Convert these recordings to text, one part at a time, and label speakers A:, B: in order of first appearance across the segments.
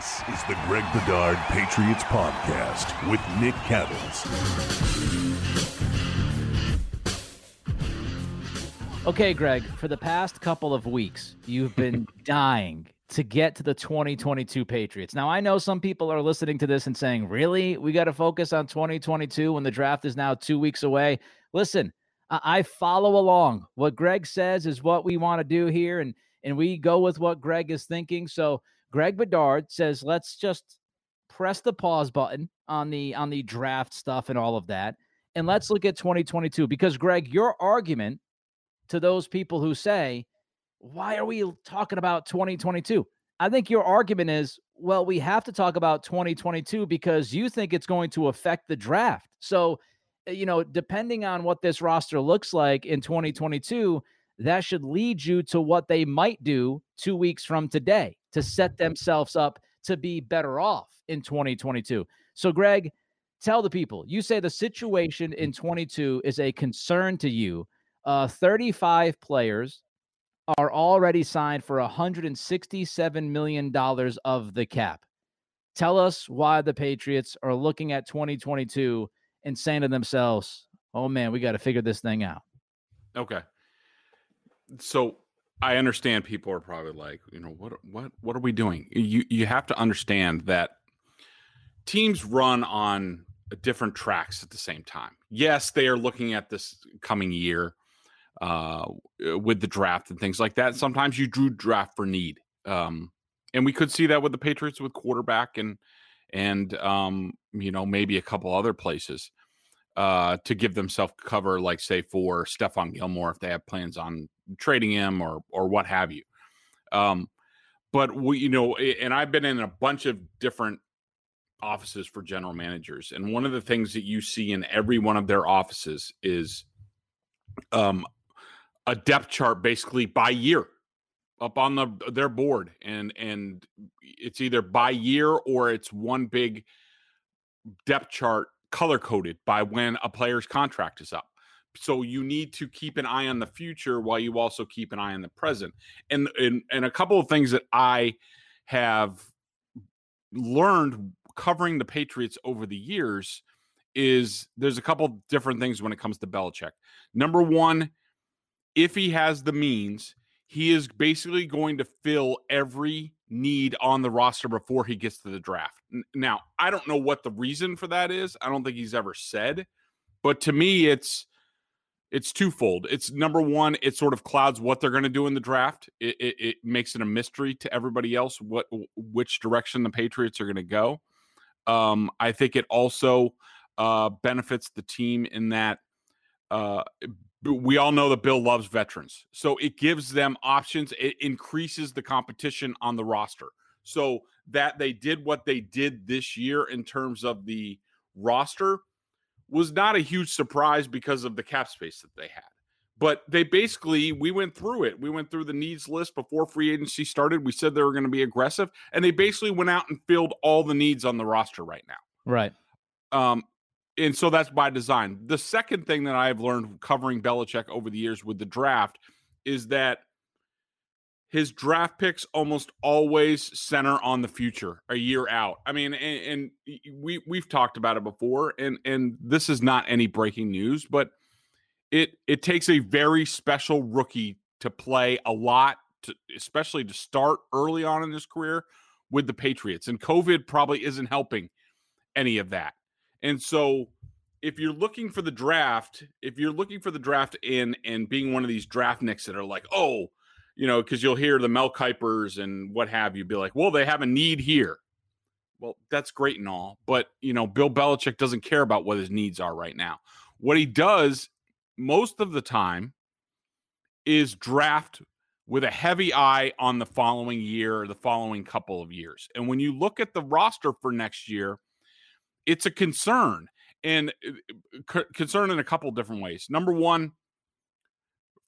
A: This is the Greg Bedard Patriots Podcast with Nick Cattles.
B: Okay, Greg, for the past couple of weeks, you've been dying to get to the 2022 Patriots. Now, I know some people are listening to this and saying, really? We got to focus on 2022 when the draft is now two weeks away. Listen, I follow along. What Greg says is what we want to do here, and, and we go with what Greg is thinking. So, Greg Bedard says, let's just press the pause button on the on the draft stuff and all of that and let's look at 2022 because greg your argument to those people who say, why are we talking about 2022? I think your argument is, well, we have to talk about 2022 because you think it's going to affect the draft. So, eh, you know, depending on what this roster looks like in 2022, that should lead you to what they might do two weeks from today to set themselves up to be better off in 2022. So, Greg, tell the people you say the situation in 22 is a concern to you uh, 35 players are already signed for $167 million of the cap. Tell us why the Patriots are looking at 2022 and saying to themselves, oh man, we got to figure this thing out.
C: Okay. So I understand people are probably like, you know, what what what are we doing? You you have to understand that teams run on different tracks at the same time. Yes, they are looking at this coming year uh, with the draft and things like that. Sometimes you drew draft for need, um, and we could see that with the Patriots with quarterback and and um, you know maybe a couple other places uh, to give themselves cover, like say for Stephon Gilmore if they have plans on trading him or or what have you. Um, but we, you know, and I've been in a bunch of different offices for general managers, and one of the things that you see in every one of their offices is um, a depth chart basically by year up on the their board and and it's either by year or it's one big depth chart color coded by when a player's contract is up so you need to keep an eye on the future while you also keep an eye on the present and and, and a couple of things that i have learned covering the patriots over the years is there's a couple different things when it comes to Belichick. Number one, if he has the means, he is basically going to fill every need on the roster before he gets to the draft. Now, I don't know what the reason for that is. I don't think he's ever said, but to me it's it's twofold. It's number one, it sort of clouds what they're going to do in the draft. It, it, it makes it a mystery to everybody else what which direction the Patriots are going to go. Um, I think it also uh, benefits the team in that uh, we all know that Bill loves veterans. So it gives them options. It increases the competition on the roster. So that they did what they did this year in terms of the roster was not a huge surprise because of the cap space that they had. But they basically, we went through it. We went through the needs list before free agency started. We said they were going to be aggressive, and they basically went out and filled all the needs on the roster right now.
B: Right.
C: Um, and so that's by design. The second thing that I've learned covering Belichick over the years with the draft is that his draft picks almost always center on the future a year out. I mean, and, and, we we've talked about it before, and and this is not any breaking news, but it it takes a very special rookie to play a lot, to, especially to start early on in his career with the Patriots, and COVID probably isn't helping any of that. And so if you're looking for the draft, if you're looking for the draft in and being one of these draftniks that are like, oh, you know, because you'll hear the Mel Kipers and what have you be like, well, they have a need here. Well, that's great and all, but you know, Bill Belichick doesn't care about what his needs are right now. What he does most of the time is draft with a heavy eye on the following year or the following couple of years. And when you look at the roster for next year, it's a concern and uh, c- concern in a couple different ways. Number one,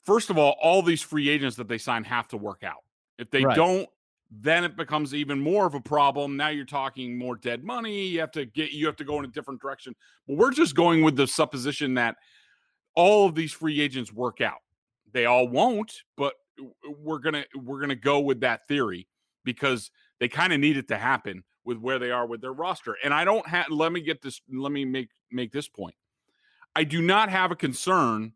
C: first of all, all these free agents that they sign have to work out. If they
B: Right.
C: don't, then it becomes even more of a problem. Now you're talking more dead money. You have to get you have to go in a different direction. But we're just going with the supposition that all of these free agents work out. They all won't, but we're gonna we're gonna go with that theory because they kind of need it to happen with where they are with their roster. And I don't have let me get this let me make make this point. I do not have a concern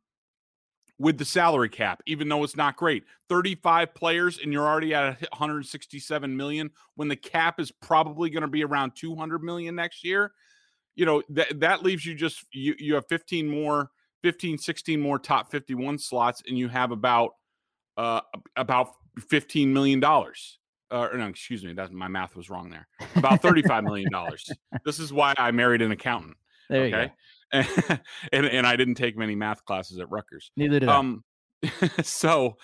C: with the salary cap, even though it's not great. 35 players and you're already at 167 million when the cap is probably going to be around 200 million next year. You know, that that leaves you just you you have 15 more 15 16 more top 51 slots and you have about uh about 15 million dollars. Uh, no, excuse me, that my math was wrong there. About 35 million dollars. this is why I married an accountant.
B: There you
C: okay. and and I didn't take many math classes at Rutgers.
B: Neither did I.
C: Um, so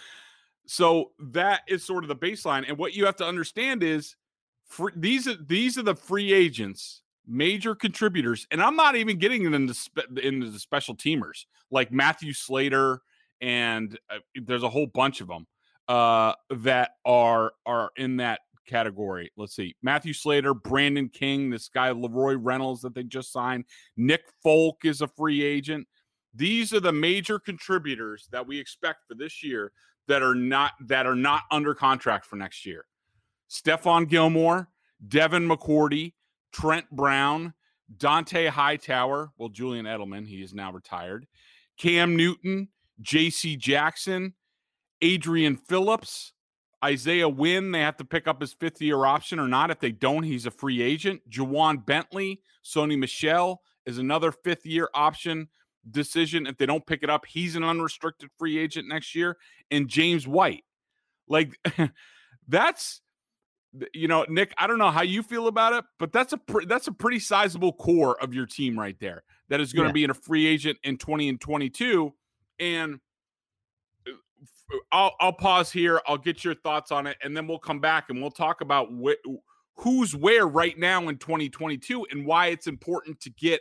C: so that is sort of the baseline, and what you have to understand is, free, these are these are the free agents, major contributors, and I'm not even getting into spe- into the special teamers like Matthew Slater, and uh, there's a whole bunch of them uh, that are are in that category. Let's see, Matthew Slater, Brandon King, this guy LaRoy Reynolds that they just signed, Nick Folk is a free agent. These are the major contributors that we expect for this year that are not that are not under contract for next year. Stephon Gilmore, Devin McCourty, Trent Brown, Dont'a Hightower, well, Julian Edelman, he is now retired, Cam Newton, JC Jackson, Adrian Phillips, Isaiah Wynn. They have to pick up his fifth year option or not. If they don't, he's a free agent. Ja'Whaun Bentley, Sony Michel is another fifth year option decision. If they don't pick it up, he's an unrestricted free agent next year. And James White. Like that's you know, Nick, I don't know how you feel about it, but that's a pre- that's a pretty sizable core of your team right there that is going to
B: Yeah.
C: be in a free agent in 20 and 22 and I'll I'll pause here. I'll get your thoughts on it and then we'll come back and we'll talk about wh- who's where right now in 2022 and why it's important to get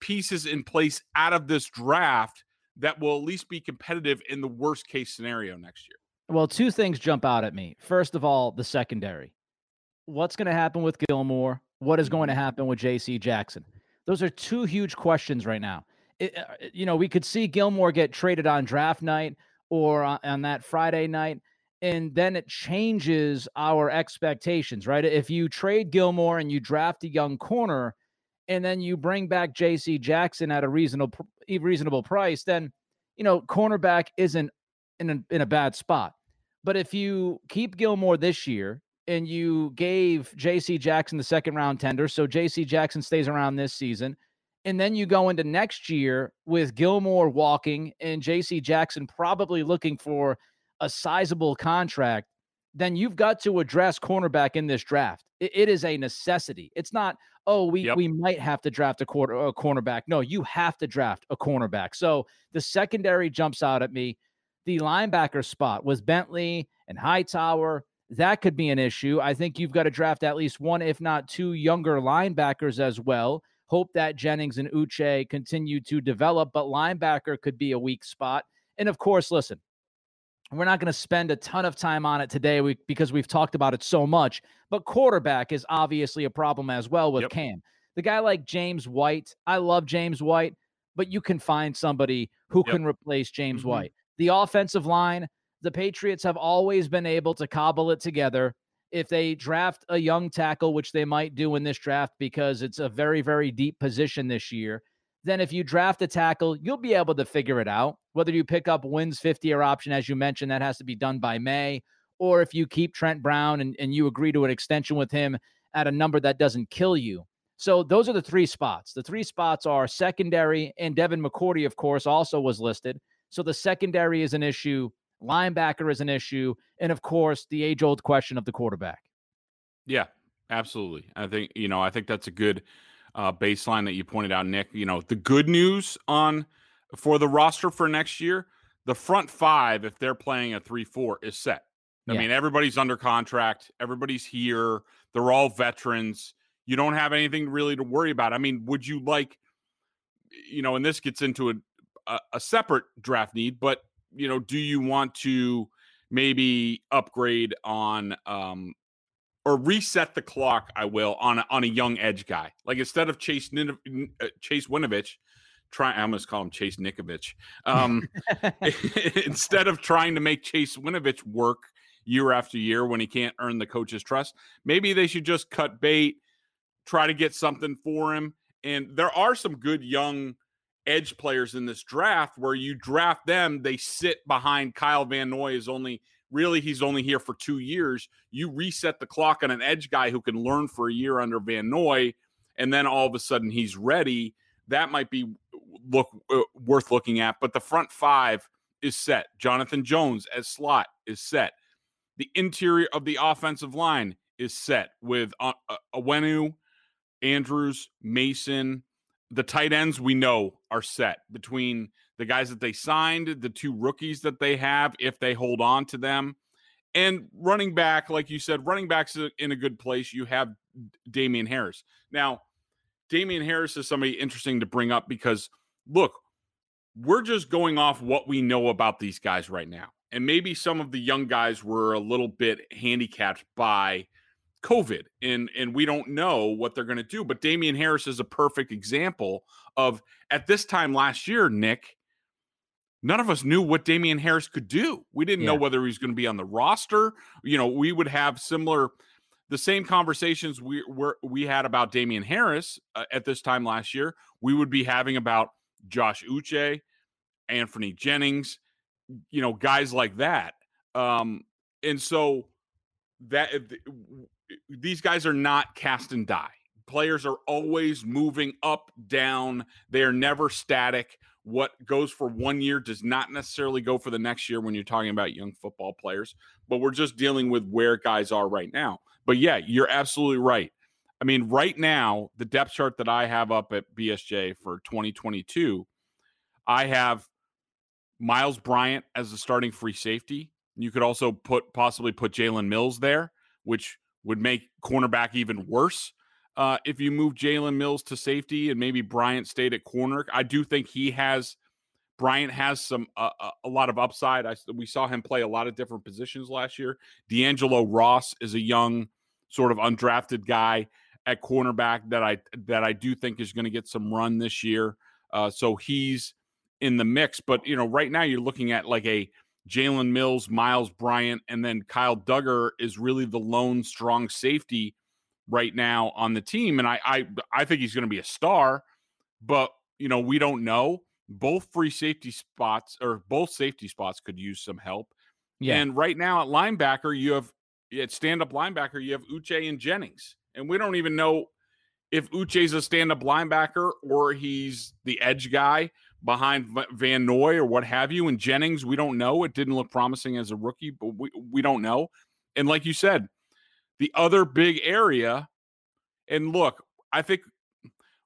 C: pieces in place out of this draft that will at least be competitive in the worst case scenario next year.
B: Well, two things jump out at me. First of all, the secondary. What's going to happen with Gilmore? What is going to happen with JC Jackson? Those are two huge questions right now. It, uh, you know, we could see Gilmore get traded on draft night or on, that Friday night, and then it changes our expectations, right? If you trade Gilmore and you draft a young corner, and then you bring back JC Jackson at a reasonable reasonable price, then you know cornerback isn't in a, in a bad spot. But if you keep Gilmore this year and you gave JC Jackson the second round tender, so JC Jackson stays around this season, and then you go into next year with Gilmore walking and JC Jackson probably looking for a sizable contract, then you've got to address cornerback in this draft. It, it is a necessity. It's not, oh, we
C: Yep.
B: we might have to draft a quarter a cornerback. No, you have to draft a cornerback. So the secondary jumps out at me the linebacker spot was Bentley and Hightower. That could be an issue. I think you've got to draft at least one, if not two, younger linebackers as well. Hope that Jennings and Uche continue to develop, but linebacker could be a weak spot. And of course, listen, we're not going to spend a ton of time on it today we, because we've talked about it so much, but quarterback is obviously a problem as well with
C: Yep.
B: Cam. The guy like James White, I love James White, but you can find somebody who
C: Yep.
B: can replace James
C: Mhm.
B: White. The offensive line, the Patriots have always been able to cobble it together. If they draft a young tackle, which they might do in this draft because it's a very, very deep position this year, then if you draft a tackle, you'll be able to figure it out. Whether you pick up Wynn's 50 year option, as you mentioned, that has to be done by May, or if you keep Trent Brown and, and you agree to an extension with him at a number that doesn't kill you. So those are the three spots. The three spots are secondary, and Devin McCourty, of course, also was listed. So the secondary is an issue, linebacker is an issue, and of course, the age old question of the quarterback.
C: Yeah, absolutely. I think you know, I think that's a good uh, baseline that you pointed out, Nick. You know, the good news on for the roster for next year, the front five, if they're playing a 3 4, is set. I yeah. mean, everybody's under contract, everybody's here, they're all veterans. You don't have anything really to worry about. I mean, would you like, you know, and this gets into a, a, a separate draft need, but, you know, do you want to maybe upgrade on um, or reset the clock, I will, on a, on a young edge guy. Like instead of Chase Nin- uh, Chase Winovich, try I almost call him Chase Nikovich. Um, instead of trying to make Chase Winovich work year after year when he can't earn the coach's trust, maybe they should just cut bait, try to get something for him. And there are some good young edge players in this draft where you draft them, they sit behind Kyle Van Noy is only really he's only here for two years. You reset the clock on an edge guy who can learn for a year under Van Noy, and then all of a sudden he's ready. That might be look uh, worth looking at. But the front five is set. Jonathan Jones as slot is set. The interior of the offensive line is set with uh, uh, Andrews, Mason. The tight ends we know are set between the guys that they signed, the two rookies that they have, if they hold on to them. And running back, like you said, running backs in a good place. You have Damien Harris. Now, Damien Harris is somebody interesting to bring up because look, we're just going off what we know about these guys right now. And maybe some of the young guys were a little bit handicapped by COVID and and we don't know what they're going to do. But Damien Harris is a perfect example of at this time last year, Nick, none of us knew what Damien Harris could do. We didn't yeah. know whether he was going to be on the roster. You know, we would have similar, the same conversations we were we had about Damien Harris uh, at this time last year. We would be having about Josh Uche, Anfernee Jennings, you know, guys like that. Um, and so that uh, these guys are not cast and die. Players are always moving up, down. They are never static what goes for one year does not necessarily go for the next year when you're talking about young football players, but we're just dealing with where guys are right now. But yeah, you're absolutely right. I mean, right now, the depth chart that I have up at BSJ for 2022, I have Myles Bryant as the starting free safety. You could also put possibly put Jalen Mills there, which would make cornerback even worse uh, if you move Jalen Mills to safety and maybe Bryant stayed at corner. I do think he has Bryant has some uh, uh, a lot of upside. I we saw him play a lot of different positions last year. D'Angelo Ross is a young sort of undrafted guy at cornerback that I that I do think is going to get some run this year. Uh, so he's in the mix. But you know, right now you're looking at like a Jalen Mills, Myles Bryant, and then Kyle Dugger is really the lone strong safety right now on the team, and I I I think he's going to be a star, but you know we don't know. Both free safety spots or both safety spots could use some help. Yeah. And right now at linebacker, you have at stand up linebacker, you have Uche and Jennings, and we don't even know if Uche's a stand up linebacker or he's the edge guy behind Van Noy or what have you. And Jennings, we don't know. It didn't look promising as a rookie, but we, we don't know. And like you said, the other big area, and look, I think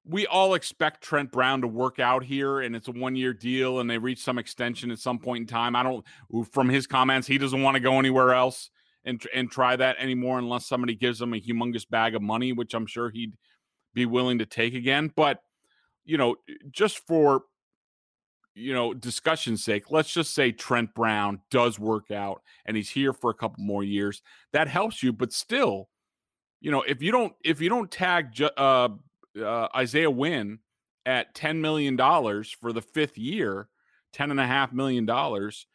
C: we all expect Trent Brown to work out here and it's a one year deal and they reach some extension at some point in time. I don't, from his comments, he doesn't want to go anywhere else and, and try that anymore unless somebody gives him a humongous bag of money, which I'm sure he'd be willing to take again. But, you know, just for you know, discussion's sake, let's just say Trent Brown does work out and he's here for a couple more years. That helps you, but still, you know, if you don't if you don't tag uh, uh, Isaiah Wynn at ten million dollars for the fifth year, ten and a half million dollars,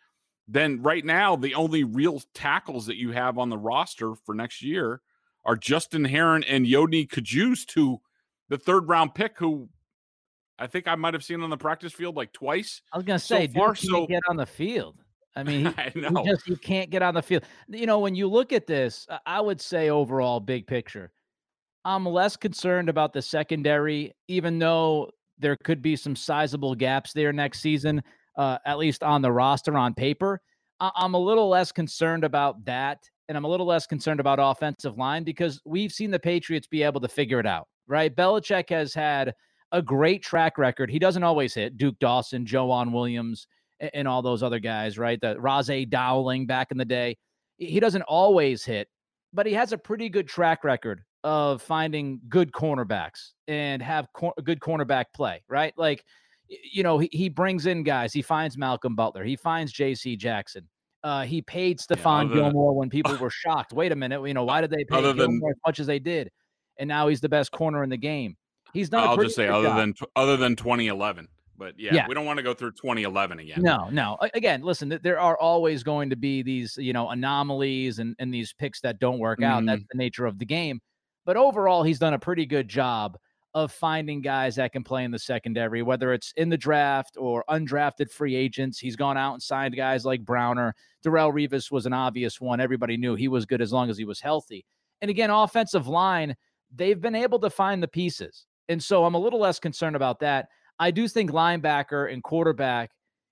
C: then right now the only real tackles that you have on the roster for next year are Justin Herron and Yodny Cajuste, who the third round pick who I think I might have seen on the practice field like twice.
B: I was gonna say, so far, so get on the field. I mean, he, I. He just he can't get on the field. You know, when you look at this, I would say overall, big picture, I'm less concerned about the secondary, even though there could be some sizable gaps there next season, uh, at least on the roster on paper. I- I'm a little less concerned about that, and I'm a little less concerned about offensive line because we've seen the Patriots be able to figure it out. Right, Belichick has had a great track record. He doesn't always hit Duke Dawson, Joejuan Williams, and, and all those other guys, right? The Ras-I Dowling back in the day. He doesn't always hit, but he has a pretty good track record of finding good cornerbacks and have cor- good cornerback play, right? Like, you know, he, he brings in guys. He finds Malcolm Butler. He finds J.C. Jackson. Uh, he paid Stephon yeah, Gilmore when people were shocked. Wait a minute, you know, why did they pay Gilmore than, as much as they did? And now he's the best corner in the game. He's done.
C: I'll just say other job. than other than 2011. But yeah, yeah, we don't want to go through 2011 again.
B: No, no. Again, listen, there are always going to be these, you know, anomalies and, and these picks that don't work out. Mm-hmm. That's the nature of the game. But overall, he's done a pretty good job of finding guys that can play in the secondary, whether it's in the draft or undrafted free agents. He's gone out and signed guys like Browner. Darrelle Revis was an obvious one. Everybody knew he was good as long as he was healthy. And again, offensive line, they've been able to find the pieces. And so I'm a little less concerned about that. I do think linebacker and quarterback,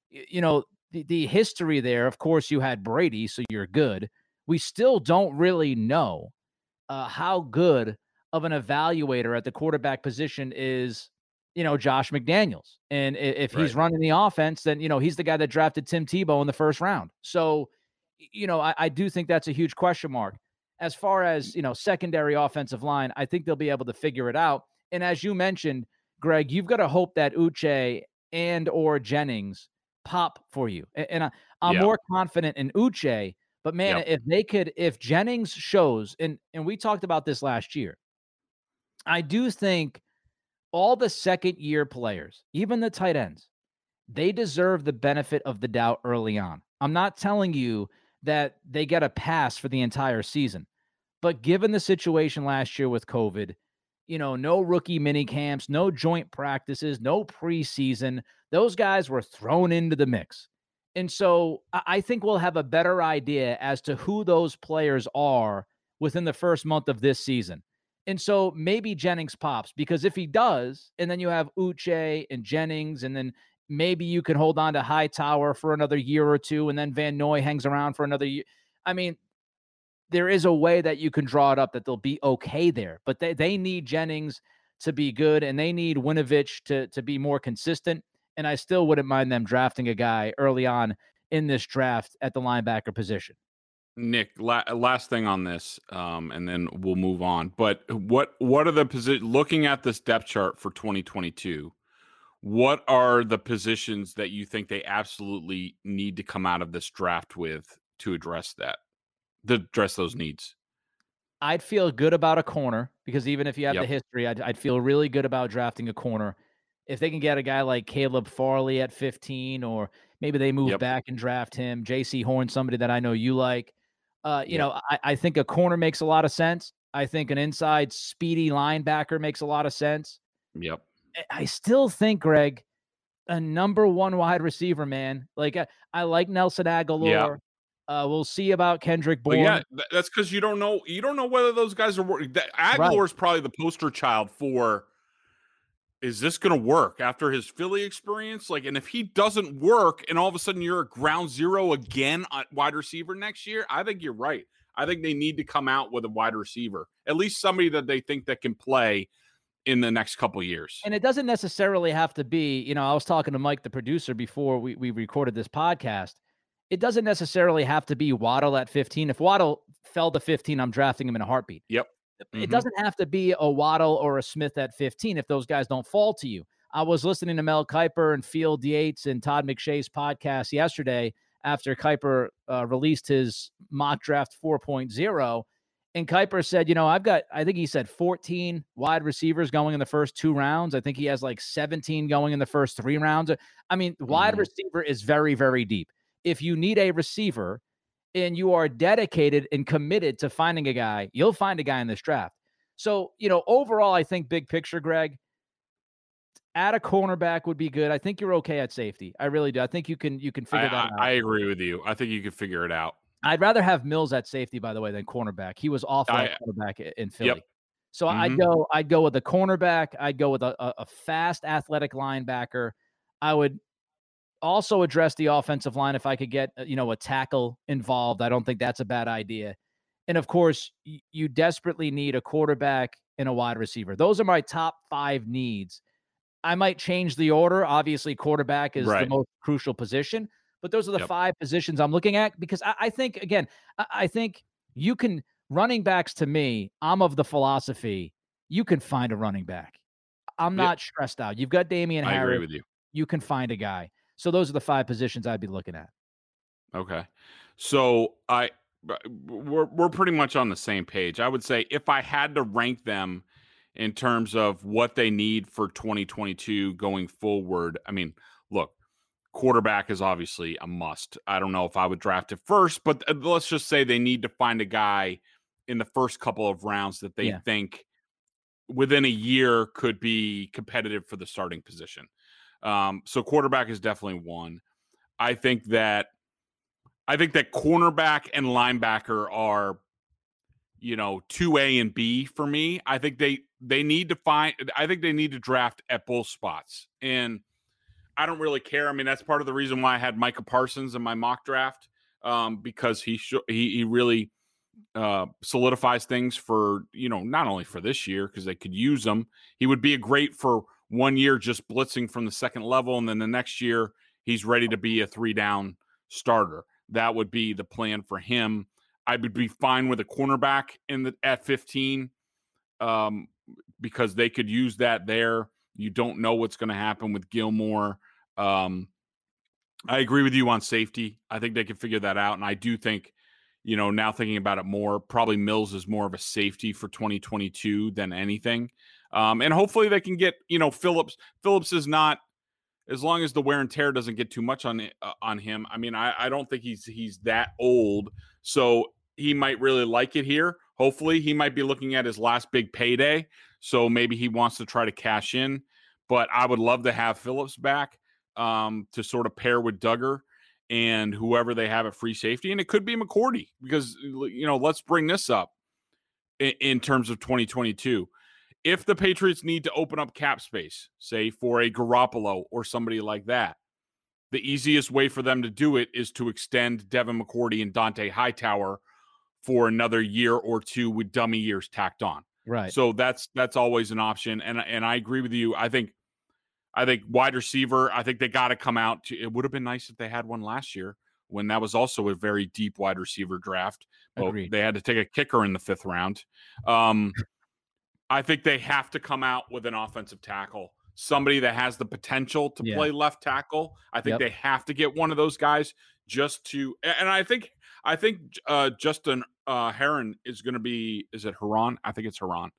B: you know, the, the history there, of course, you had Brady, so you're good. We still don't really know uh, how good of an evaluator at the quarterback position is, you know, Josh McDaniels. And if right. he's running the offense, then, you know, he's the guy that drafted Tim Tebow in the first round. So, you know, I, I do think that's a huge question mark. As far as, you know, secondary offensive line, I think they'll be able to figure it out. And as you mentioned, Greg, you've got to hope that Uche and or Jennings pop for you. And I, am more confident in Uche, but man, yep. if they could, if Jennings shows, and and we talked about this last year, I do think all the second year players, even the tight ends, they deserve the benefit of the doubt early on. I'm not telling you that they get a pass for the entire season, but given the situation last year with COVID, you know, no rookie mini camps, no joint practices, no preseason. Those guys were thrown into the mix. And so I think we'll have a better idea as to who those players are within the first month of this season. And so maybe Jennings pops because if he does, and then you have Uche and Jennings, and then maybe you can hold on to Hightower for another year or two, and then Van Noy hangs around for another year. I mean, there is a way that you can draw it up that they'll be okay there. But they, they need Jennings to be good and they need Winovich to, to be more consistent. And I still wouldn't mind them drafting a guy early on in this draft at the linebacker position.
C: Nick, la- last thing on this, um, and then we'll move on. But what what are the position? Looking at this depth chart for 2022, what are the positions that you think they absolutely need to come out of this draft with to address that? To address those needs.
B: I'd feel good about a corner because even if you have yep. the history, I'd, I'd feel really good about drafting a corner. If they can get a guy like Caleb Farley at 15, or maybe they move yep. back and draft him, Jaycee Horn, somebody that I know you like. Uh, you yep. know, I, I think a corner makes a lot of sense. I think an inside speedy linebacker makes a lot of sense.
C: Yep.
B: I still think, Greg, a number one wide receiver, man. Like I, I like Nelson Agholor. Uh, we'll see about Kendrick Bourne.
C: yeah, that's because you don't know. You don't know whether those guys are working. Agholor is probably the poster child for. Is this going to work after his Philly experience? Like, and if he doesn't work, and all of a sudden you're at ground zero again at wide receiver next year, I think you're right. I think they need to come out with a wide receiver, at least somebody that they think that can play in the next couple years.
B: And it doesn't necessarily have to be, you know, I was talking to Mike, the producer, before we, we recorded this podcast it doesn't necessarily have to be Waddle at 15. If Waddle fell to 15, I'm drafting him in a heartbeat.
C: Yep.
B: Mm-hmm. It doesn't have to be a Waddle or a Smith at 15 if those guys don't fall to you. I was listening to Mel Kiper and Field Yates and Todd McShay's podcast yesterday after Kiper uh, released his mock draft 4.0. And Kiper said, you know, I've got, I think he said 14 wide receivers going in the first two rounds. I think he has like 17 going in the first three rounds. I mean, wide mm-hmm. receiver is very, very deep if you need a receiver and you are dedicated and committed to finding a guy, you'll find a guy in this draft. So, you know, overall, I think big picture, Greg, add a cornerback would be good. I think you're okay at safety. I really do. I think you can you can figure
C: I,
B: that
C: out. I agree with you. I think you can figure it out.
B: I'd rather have Mills at safety, by the way, than cornerback. He was awful I, at cornerback in Philly. Yep. So mm-hmm. I'd go, I'd go with a cornerback. I'd go with a, a fast, athletic linebacker. I would also address the offensive line if I could get, uh, you know, a tackle involved. I don't think that's a bad idea. And of course, you desperately need a quarterback and a wide receiver. Those are my top five needs. I might change the order. Obviously, quarterback is
C: Right.
B: the most crucial position, but those are the
C: Yep.
B: five positions I'm looking at because I, I think again, I, I think you can running backs to me. I'm of the philosophy you can find a running back. I'm not stressed out. You've got Damien
C: I agree
B: Harris.
C: with you.
B: You can find a guy. So those are the five positions I'd be looking at.
C: Okay. So I we're we're pretty much on the same page. I would say if I had to rank them in terms of what they need for 2022 going forward, I mean, look, quarterback is obviously a must. I don't know if I would draft it first, but uh, let's just say they need to find a guy in the first couple of rounds that they
B: Yeah.
C: think within a year could be competitive for the starting position. Um, so quarterback is definitely one. I think that I think that cornerback and linebacker are, you know, two A and B for me. I think they they need to find. I think they need to draft at both spots, and I don't really care. I mean, that's part of the reason why I had Micah Parsons in my mock draft um, because he sh- he he really uh, solidifies things for you know not only for this year because they could use him. He would be a great for one year just blitzing from the second level, and then the next year he's ready to be a three down starter. That would be the plan for him. I would be fine with a cornerback in the at 15 um, because they could use that there. You don't know what's going to happen with Gilmore. Um, I agree with you on safety. I think they can figure that out, and I do think, you know, now thinking about it more, probably Mills is more of a safety for 2022 than anything. Um, and hopefully they can get, you know, Phillips. Phillips is not as long as the wear and tear doesn't get too much on uh, on him. I mean, I, I don't think he's he's that old, so he might really like it here. Hopefully, he might be looking at his last big payday, so maybe he wants to try to cash in. But I would love to have Phillips back um, to sort of pair with Dugger and whoever they have at free safety, and it could be McCourty because you know let's bring this up in, in terms of 2022 if the Patriots need to open up cap space, say for a Garoppolo or somebody like that, the easiest way for them to do it is to extend Devin McCourty and Dont'a Hightower for another year or two with dummy years tacked on.
B: Right.
C: So that's that's always an option, and and I agree with you. I think I think wide receiver. I think they got to come out. To, it would have been nice if they had one last year when that was also a very deep wide receiver draft. But
B: Agreed.
C: they had to take a kicker in the fifth round. Um, I think they have to come out with an offensive tackle, somebody that has the potential to
B: Yeah.
C: play left tackle. I think
B: Yep.
C: they have to get one of those guys just to. And I think I think uh, Justin uh, Heron is going to be. Is it Heron? I think it's Heron.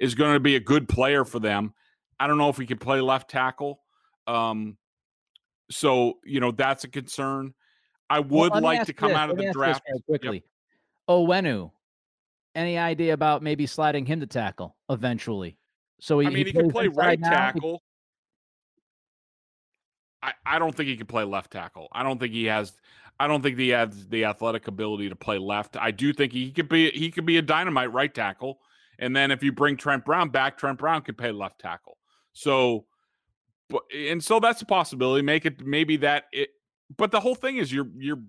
C: Is going to be a good player for them. I don't know if he can play left tackle. Um, so you know that's a concern. I would
B: me
C: like to come
B: this,
C: out of the draft.
B: quickly. Onwenu, any idea about maybe sliding him to tackle eventually? So he,
C: I mean, he, can play right tackle. I, I don't think he can play left tackle. I don't think he has. I don't think he has the athletic ability to play left. I do think he could be. He could be a dynamite right tackle. And then if you bring Trent Brown back, Trent Brown could play left tackle. So, but and so that's a possibility. Make it maybe that it. But the whole thing is you're you're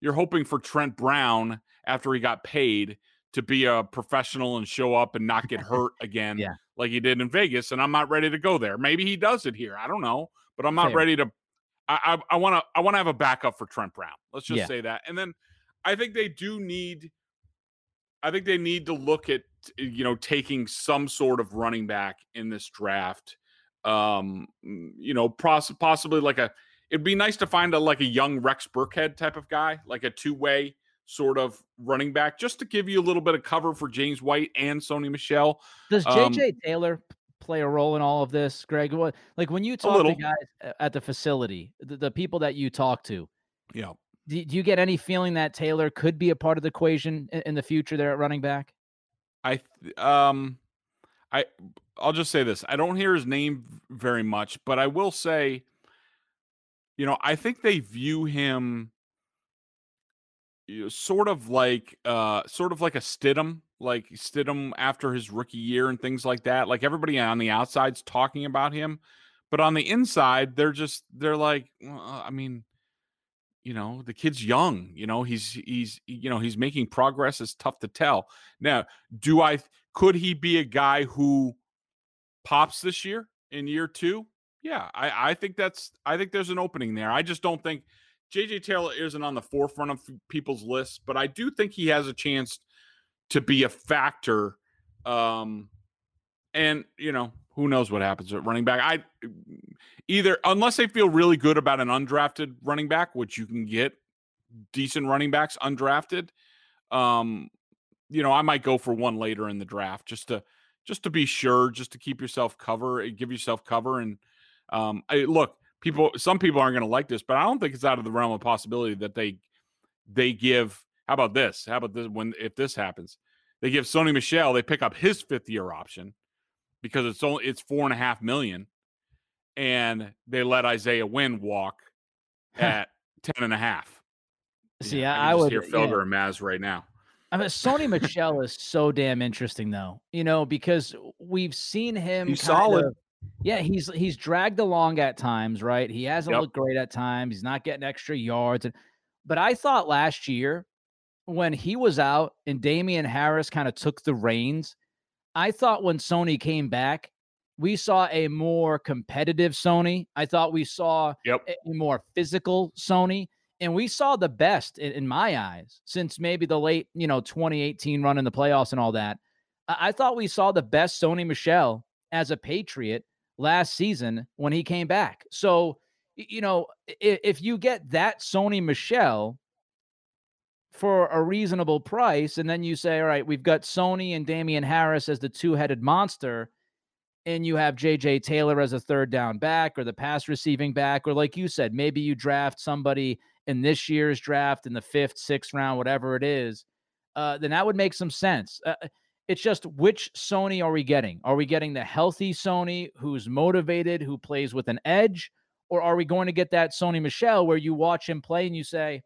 C: you're hoping for Trent Brown after he got paid to be a professional and show up and not get hurt again
B: Yeah.
C: like he did in Vegas. And I'm not ready to go there. Maybe he does it here. I don't know, but I'm not
B: Fair.
C: ready to. I I want to I want to have a backup for Trent Brown. Let's just
B: Yeah.
C: say that. And then I think they do need. I think they need to look at you know taking some sort of running back in this draft. Um, mm, you know, poss- possibly like a. It'd be nice to find a like a young Rex Burkhead type of guy, like a two way sort of running back, just to give you a little bit of cover for James White and Sony Michel.
B: Does
C: Um,
B: JJ Taylor play a role in all of this, Greg? What like when you talk to guys at the facility, the, the people that you talk to,
C: Yeah.
B: do, do you get any feeling that Taylor could be a part of the equation in, in the future there at running back?
C: I um I I'll just say this. I don't hear his name very much, but I will say you know, I think they view him sort of like uh sort of like a Stidham, like Stidham after his rookie year and things like that. Like everybody on the outside's talking about him, but on the inside they're just they're like, well, I mean, you know, the kid's young, you know, he's he's you know, he's making progress. It's tough to tell. Now, do I could he be a guy who pops this year in year two? Yeah, I, I think that's I think there's an opening there. I just don't think JJ Taylor isn't on the forefront of people's lists, but I do think he has a chance to be a factor. Um, and you know, who knows what happens at running back? I either unless they feel really good about an undrafted running back, which you can get decent running backs undrafted. Um, you know, I might go for one later in the draft just to just to be sure, just to keep yourself cover, give yourself cover. And um, I, look, people, some people aren't going to like this, but I don't think it's out of the realm of possibility that they they give. How about this? How about this? When if this happens, they give Sony Michel, they pick up his fifth year option because it's only it's four and a half million, and they let Isaiah Wynn walk at ten and a half.
B: See, yeah, I, I would
C: hear Felger yeah. and Mazz right now.
B: I mean, Sony Michel is so damn interesting, though. You know, because we've seen him.
C: He's solid.
B: Of, yeah, he's he's dragged along at times, right? He hasn't yep. looked great at times. He's not getting extra yards, but I thought last year when he was out and Damien Harris kind of took the reins, I thought when Sony came back, we saw a more competitive Sony. I thought we saw
C: yep.
B: a more physical Sony and we saw the best in, in, my eyes since maybe the late, you know, 2018 run in the playoffs and all that. I, I thought we saw the best Sony Michel as a Patriot last season when he came back. So, you know, if, if you get that Sony Michel for a reasonable price, and then you say, all right, we've got Sony and Damien Harris as the two headed monster and you have JJ Taylor as a third down back or the pass receiving back, or like you said, maybe you draft somebody in this year's draft in the fifth, sixth round, whatever it is, uh, then that would make some sense. Uh, it's just which Sony are we getting? Are we getting the healthy Sony who's motivated, who plays with an edge? Or are we going to get that Sony Michel where you watch him play and you say,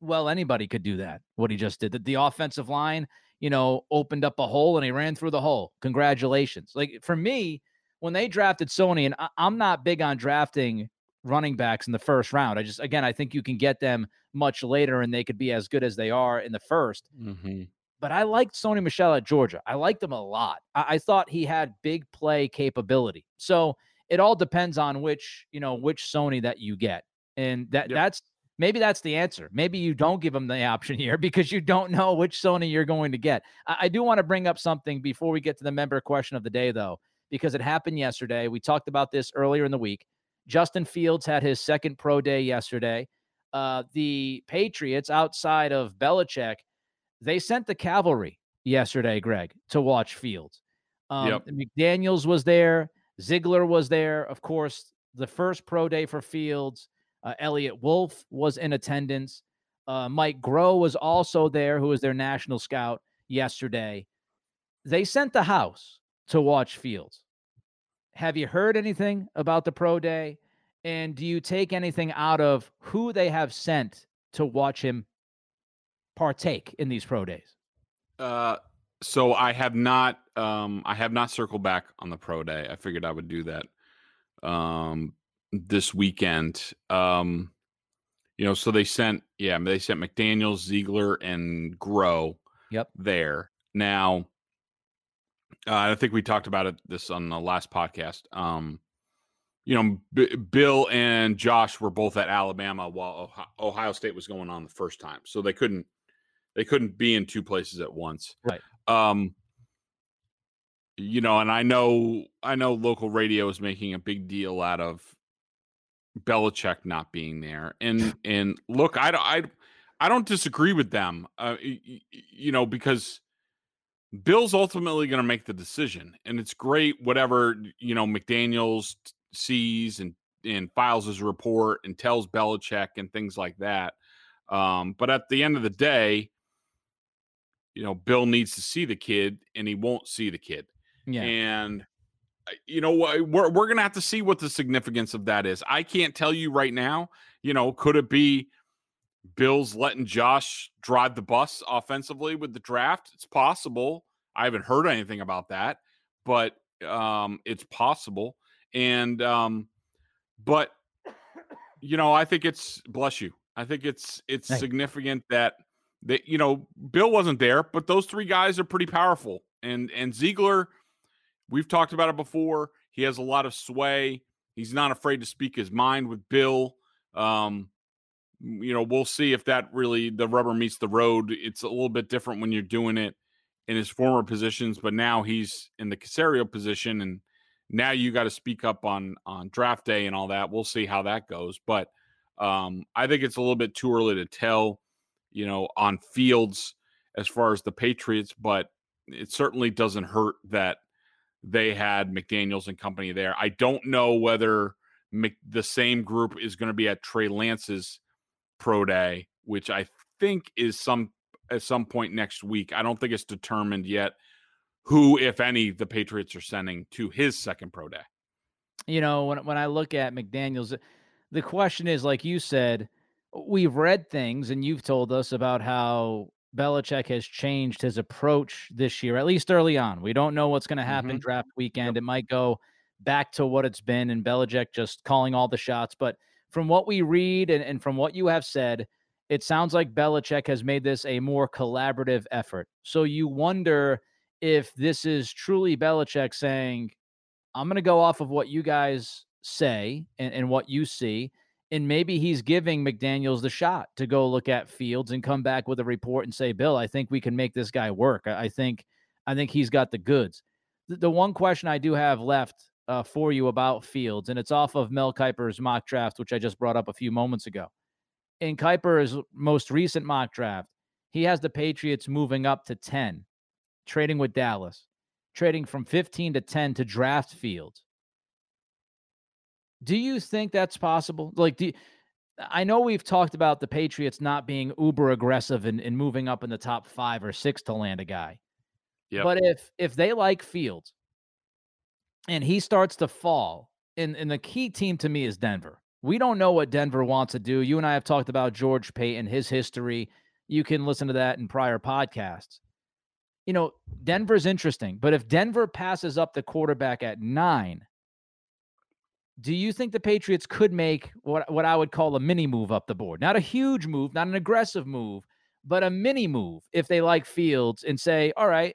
B: well, anybody could do that, what he just did? The, the offensive line, you know, opened up a hole and he ran through the hole. Congratulations. Like for me, when they drafted Sony, and I, I'm not big on drafting running backs in the first round. I just, again, I think you can get them much later and they could be as good as they are in the 1st
C: mm-hmm.
B: But I liked Sony Michel at Georgia. I liked him a lot. I, I thought he had big play capability. So it all depends on which, you know, which Sony that you get. And that yep. that's maybe that's the answer. Maybe you don't give them the option here because you don't know which Sony you're going to get. I, I do want to bring up something before we get to the member question of the day, though, because it happened yesterday. We talked about this earlier in the week. Justin Fields had his second pro day yesterday. Uh, the Patriots, outside of Belichick, they sent the cavalry yesterday, Greg, to watch Fields. Um, yep. McDaniels was there. Ziegler was there. Of course, the first pro day for Fields. Uh, Eliot Wolf was in attendance. Uh, Mike Groh was also there, who was their national scout yesterday. They sent the house to watch Fields. Have you heard anything about the pro day? And do you take anything out of who they have sent to watch him partake in these pro days?
C: Uh, so I have not, um, I have not circled back on the pro day. I figured I would do that, um, this weekend. Um, you know, so they sent, yeah, they sent McDaniels, Ziegler, and Groh.
B: Yep.
C: There now. Uh, I think we talked about it this on the last podcast. Um, you know, B- Bill and Josh were both at Alabama while Ohio State was going on the first time, so they couldn't they couldn't be in two places at once.
B: Right.
C: Um, you know, and I know I know local radio is making a big deal out of Belichick not being there, and and look, I I I don't disagree with them. Uh, you know, because Bill's ultimately going to make the decision, and it's great. Whatever you know, McDaniel's sees and and files his report and tells Belichick and things like that. Um, but at the end of the day, you know, Bill needs to see the kid, and he won't see the kid.
B: Yeah,
C: and uh, you know we're we're gonna have to see what the significance of that is. I can't tell you right now. You know, could it be Bill's letting Josh drive the bus offensively with the draft. It's possible. I haven't heard anything about that, but um, it's possible. And um, but you know, I think it's bless you. I think it's it's significant that that you know Bill wasn't there, but those three guys are pretty powerful. And and Ziegler, we've talked about it before. He has a lot of sway. He's not afraid to speak his mind with Bill. Um, you know, we'll see if that really the rubber meets the road. It's a little bit different when you're doing it in his former positions, but now he's in the Caserio position, and now you got to speak up on on draft day and all that. We'll see how that goes, but um, I think it's a little bit too early to tell, you know, on fields as far as the Patriots, but it certainly doesn't hurt that they had McDaniels and company there. I don't know whether Mc, the same group is going to be at Trey Lance's pro day, which I think is some at some point next week. I don't think it's determined yet who, if any, the Patriots are sending to his second pro day.
B: You know, when when I look at McDaniels, the question is, like you said, we've read things and you've told us about how Belichick has changed his approach this year, at least early on. We don't know what's going to happen mm-hmm. draft weekend. Yep. It might go back to what it's been and Belichick just calling all the shots. But from what we read and, and from what you have said, it sounds like Belichick has made this a more collaborative effort. So you wonder if this is truly Belichick saying, I'm going to go off of what you guys say and, and what you see. And maybe he's giving McDaniels the shot to go look at Fields and come back with a report and say, Bill, I think we can make this guy work. I, think I think he's got the goods. The, the one question I do have left uh, for you about Fields, and it's off of Mel Kiper's mock draft, which I just brought up a few moments ago. In Kiper's most recent mock draft, he has the Patriots moving up to 10, trading with Dallas, trading from 15 to 10 to draft Fields. Do you think that's possible? Like, do you, I know we've talked about the Patriots not being uber aggressive and, and moving up in the top five or six to land a guy. Yep. But if if they like Fields and he starts to fall, and, and the key team to me is Denver. We don't know what Denver wants to do. You and I have talked about George Paton, his history. You can listen to that in prior podcasts. You know, Denver's interesting, but if Denver passes up the quarterback at nine, do you think the Patriots could make what, what I would call a mini move up the board? Not a huge move, not an aggressive move, but a mini move if they like Fields and say, all right,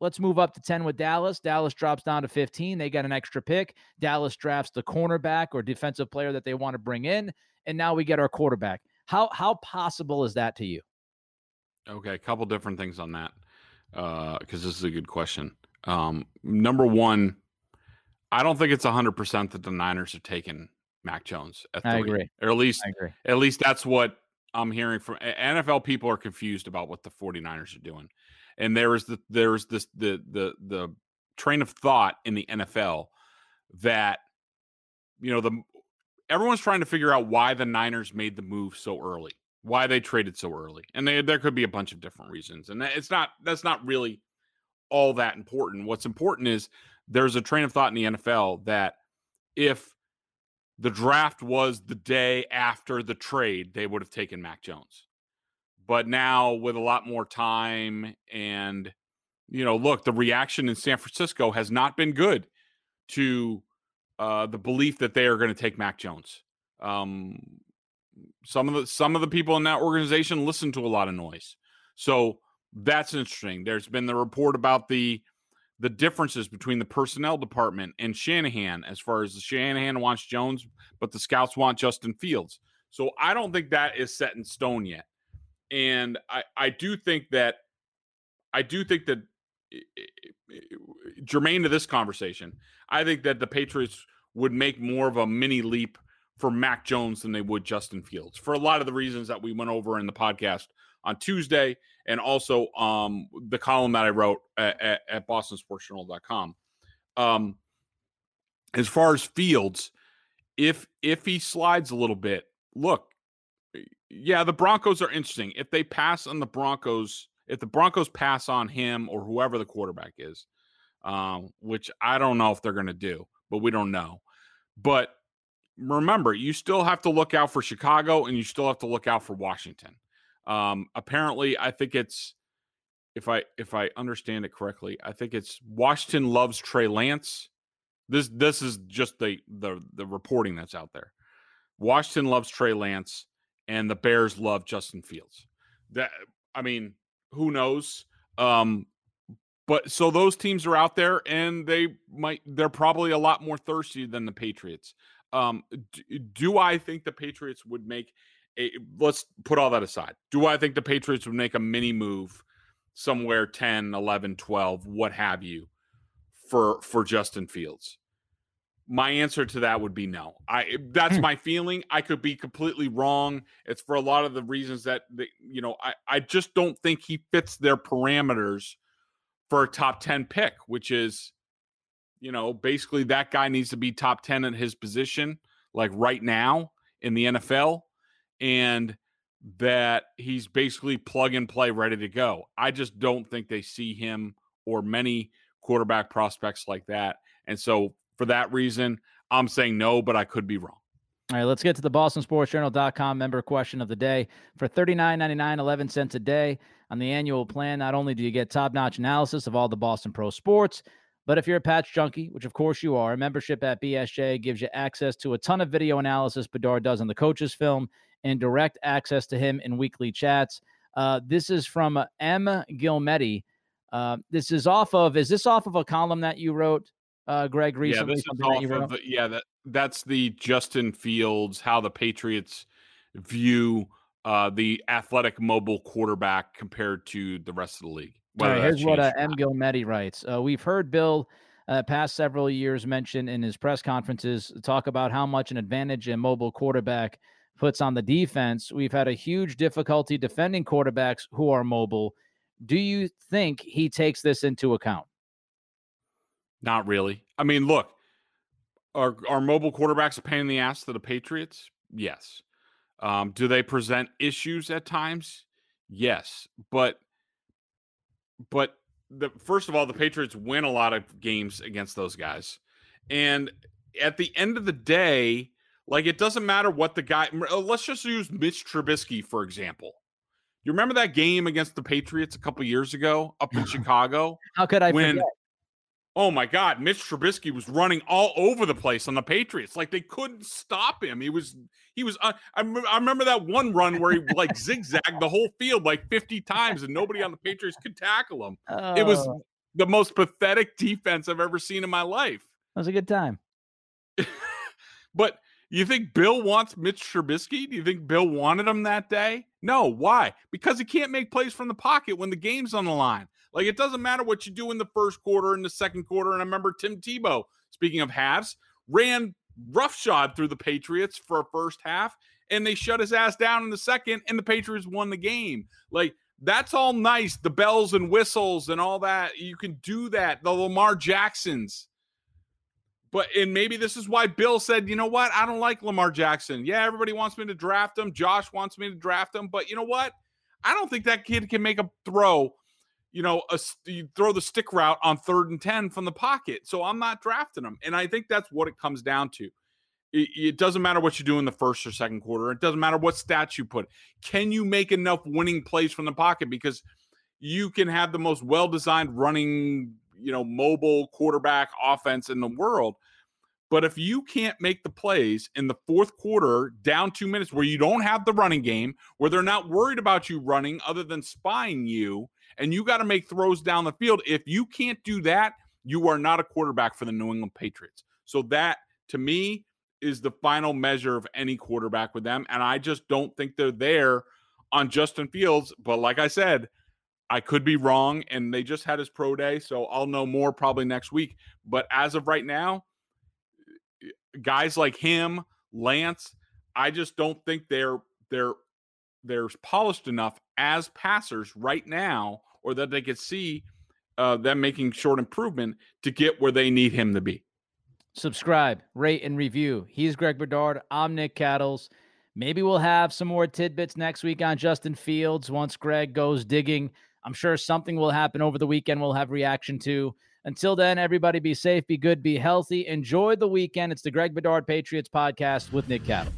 B: let's move up to 10 with Dallas. Dallas drops down to 15. They get an extra pick. Dallas drafts the cornerback or defensive player that they want to bring in. And now we get our quarterback. How how possible is that to you?
C: Okay, a couple different things on that. Uh, because this is a good question. Um, number one, I don't think it's hundred percent that the Niners have taken Mac Jones.
B: At three. I agree.
C: Or at least, at least that's what I'm hearing from NFL. People are confused about what the 49ers are doing, and there is the there is this the the the train of thought in the NFL that you know the everyone's trying to figure out why the Niners made the move so early, why they traded so early, and they, there could be a bunch of different reasons, and it's not that's not really all that important. What's important is there's a train of thought in the NFL that if the draft was the day after the trade, they would have taken Mac Jones. But now, with a lot more time, and you know, look, the reaction in San Francisco has not been good to uh, the belief that they are going to take Mac Jones. Um, some of the some of the people in that organization listen to a lot of noise, so that's interesting. There's been the report about the the differences between the personnel department and Shanahan as far as the Shanahan wants Jones, but the scouts want Justin Fields. So I don't think that is set in stone yet. And I, I do think that I do think that germane to this conversation, I think that the Patriots would make more of a mini leap for Mac Jones than they would Justin Fields for a lot of the reasons that we went over in the podcast on Tuesday, and also um, the column that I wrote at, at, at bostonsportsjournal.com. Um, as far as Fields, if if he slides a little bit, look, yeah, the Broncos are interesting. If they pass on the Broncos, if the Broncos pass on him or whoever the quarterback is, um, which I don't know if they're going to do, but we don't know. But remember, you still have to look out for Chicago and you still have to look out for Washington. Um, apparently, I think it's if I if I understand it correctly, I think it's Washington loves Trey Lance. This this is just the the the reporting that's out there. Washington loves Trey Lance, and the Bears love Justin Fields. That I mean, who knows? Um, but so those teams are out there, and they might they're probably a lot more thirsty than the Patriots. Um, do, do I think the Patriots would make a? Let's put all that aside. Do I think the Patriots would make a mini move somewhere 10, 11, 12, what have you, for for Justin Fields? My answer to that would be no. I that's hmm. my feeling. I could be completely wrong. It's for a lot of the reasons that the, you know, I I just don't think he fits their parameters for a top 10 pick, which is you know, basically that guy needs to be top 10 in his position like right now in the NFL and that he's basically plug and play ready to go. I just don't think they see him or many quarterback prospects like that. And so for that reason, I'm saying no, but I could be wrong.
B: All right, let's get to the BostonSportsJournal.com member question of the day. For $39.99, 11 cents a day on the annual plan, not only do you get top notch analysis of all the Boston Pro sports, but if you're a Pats junkie, which of course you are, membership at BSJ gives you access to a ton of video analysis Bedard does on the coaches film and direct access to him in weekly chats. Uh, this is from M. Gilmete. Uh, this is off of, is this off of a column that you wrote? uh, Greg recently.
C: Yeah, this is off of the, yeah, that that's the Justin Fields how the Patriots view uh, the athletic mobile quarterback compared to the rest of the league.
B: Right, here's what uh, M. Gilmete writes. Uh, we've heard Bill uh, past several years mention in his press conferences talk about how much an advantage a mobile quarterback puts on the defense. We've had a huge difficulty defending quarterbacks who are mobile. Do you think he takes this into account?
C: Not really. I mean, look, are are mobile quarterbacks a pain in the ass to the Patriots? Yes. Um, do they present issues at times? Yes. But but the first of all, the Patriots win a lot of games against those guys. And at the end of the day, like it doesn't matter what the guy uh, let's just use Mitch Trubisky, for example. You remember that game against the Patriots a couple years ago up in Chicago?
B: How could I when, forget?
C: Oh my God, Mitch Trubisky was running all over the place on the Patriots. Like they couldn't stop him. He was, he was. Uh, I, I remember that one run where he like zigzagged the whole field like 50 times, and nobody on the Patriots could tackle him. Oh. It was oh. the most pathetic defense I've ever seen in my life.
B: That was a good time.
C: but you think Bill wants Mitch Trubisky? Do you think Bill wanted him that day? No. Why? Because he can't make plays from the pocket when the game's on the line. Like it doesn't matter what you do in the first quarter and the second quarter. And I remember Tim Tebow, speaking of halves, ran roughshod through the Patriots for a first half, and they shut his ass down in the second, and the Patriots won the game. Like that's all nice, the bells and whistles and all that. You can do that. The Lamar Jacksons. But and maybe this is why Bill said, you know what? I don't like Lamar Jackson. Yeah, everybody wants me to draft him. Josh wants me to draft him, but you know what? I don't think that kid can make a throw you know, a, you throw the stick route on third and 10 from the pocket. So I'm not drafting him. And I think that's what it comes down to. It, it, doesn't matter what you do in the first or second quarter. It doesn't matter what stats you put. Can you make enough winning plays from the pocket? Because you can have the most well designed running, you know, mobile quarterback offense in the world. But if you can't make the plays in the fourth quarter, down two minutes, where you don't have the running game, where they're not worried about you running other than spying you, and you got to make throws down the field. If you can't do that, you are not a quarterback for the New England Patriots. So that to me is the final measure of any quarterback with them. And I just don't think they're there on Justin Fields. But like I said, I could be wrong. And they just had his pro day. So I'll know more probably next week. But as of right now, guys like him, Lance, I just don't think they're they're they're polished enough as passers right now or that they could see uh, them making short improvement to get where they need him to be.
B: Subscribe, rate, and review. He's Greg Bedard. I'm Nick Cattles. Maybe we'll have some more tidbits next week on Justin Fields once Greg goes digging. I'm sure something will happen over the weekend we'll have reaction to. Until then, everybody be safe, be good, be healthy. Enjoy the weekend. It's the Greg Bedard Patriots podcast with Nick Cattle.